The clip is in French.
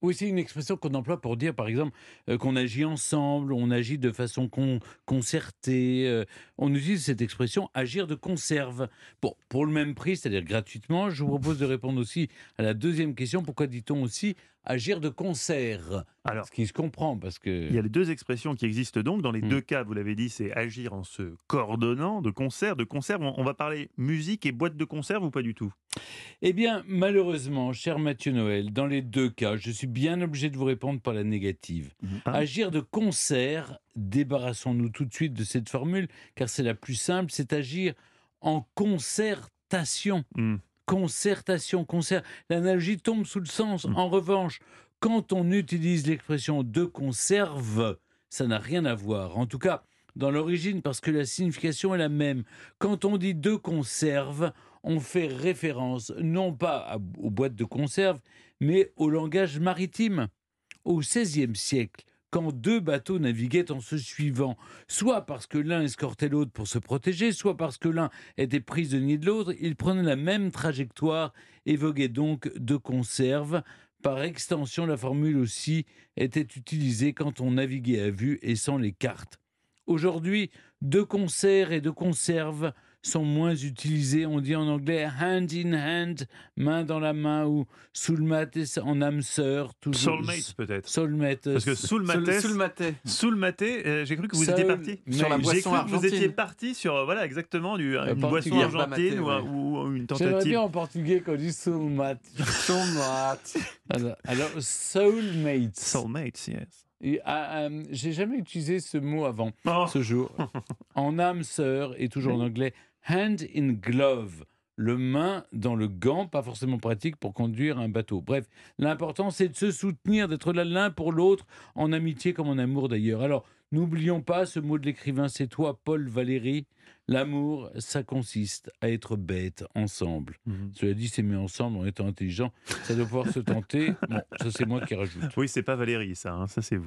Oui, c'est une expression qu'on emploie pour dire, par exemple, euh, qu'on agit ensemble, on agit de façon con- concertée. euh, on utilise cette expression agir de conserve. Bon, pour le même prix, c'est-à-dire gratuitement, je vous propose de répondre aussi à la deuxième question. Pourquoi dit-on aussi agir de concert? Alors, Ce qui se comprend, parce que... il y a les deux expressions qui existent donc. Dans les Mm. deux cas, vous l'avez dit, c'est agir en se coordonnant, de concert, de conserve. On, on va parler musique et boîte de conserve ou pas du tout? Eh bien, malheureusement, cher Mathieu Noël, dans les deux cas, je suis bien obligé de vous répondre par la négative. Ah. Agir de concert, débarrassons-nous tout de suite de cette formule, car c'est la plus simple, c'est agir en concertation. Mm. Concertation, concert. L'analogie tombe sous le sens. Mm. En revanche, quand on utilise l'expression de conserve, ça n'a rien à voir. En tout cas, dans l'origine, parce que la signification est la même. Quand on dit de conserve, on fait référence non pas aux boîtes de conserve, mais au langage maritime. Au XVIe siècle, quand deux bateaux naviguaient en se suivant, soit parce que l'un escortait l'autre pour se protéger, soit parce que l'un était prisonnier de l'autre, ils prenaient la même trajectoire et voguaient donc de conserve. Par extension, la formule aussi était utilisée quand on naviguait à vue et sans les cartes. Aujourd'hui, de concert et de conserve sont moins utilisés. On dit en anglais hand in hand, main dans la main, ou soulmate en âme sœur. toujours- Soulmate peut-être. Soulmate. Parce que maté, euh, j'ai cru que vous Soul- étiez parti. Sur la boisson cru que vous argentine. étiez parti sur euh, voilà exactement du, une portugais. boisson argentine maté, ou, un- ouais. ou une J'aimerais tentative. bien en portugais qu'on dit soulmate. Tomate. Alors, alors, soulmate. Soulmates, yes. Et, ah, euh, J'ai jamais utilisé ce mot avant Oh, ce jour. en âme sœur et toujours en anglais, hand in glove. Le main dans le gant, pas forcément pratique pour conduire un bateau. Bref, l'important c'est de se soutenir, d'être là l'un pour l'autre, en amitié comme en amour d'ailleurs. Alors, n'oublions pas ce mot de l'écrivain, c'est toi, Paul Valéry. L'amour, ça consiste à être bête ensemble. Mhm. Cela dit, s'aimer ensemble en étant intelligent, ça doit pouvoir se tenter. Bon, ça c'est moi qui rajoute. Oui, c'est pas Valérie, ça, hein, ça c'est vous.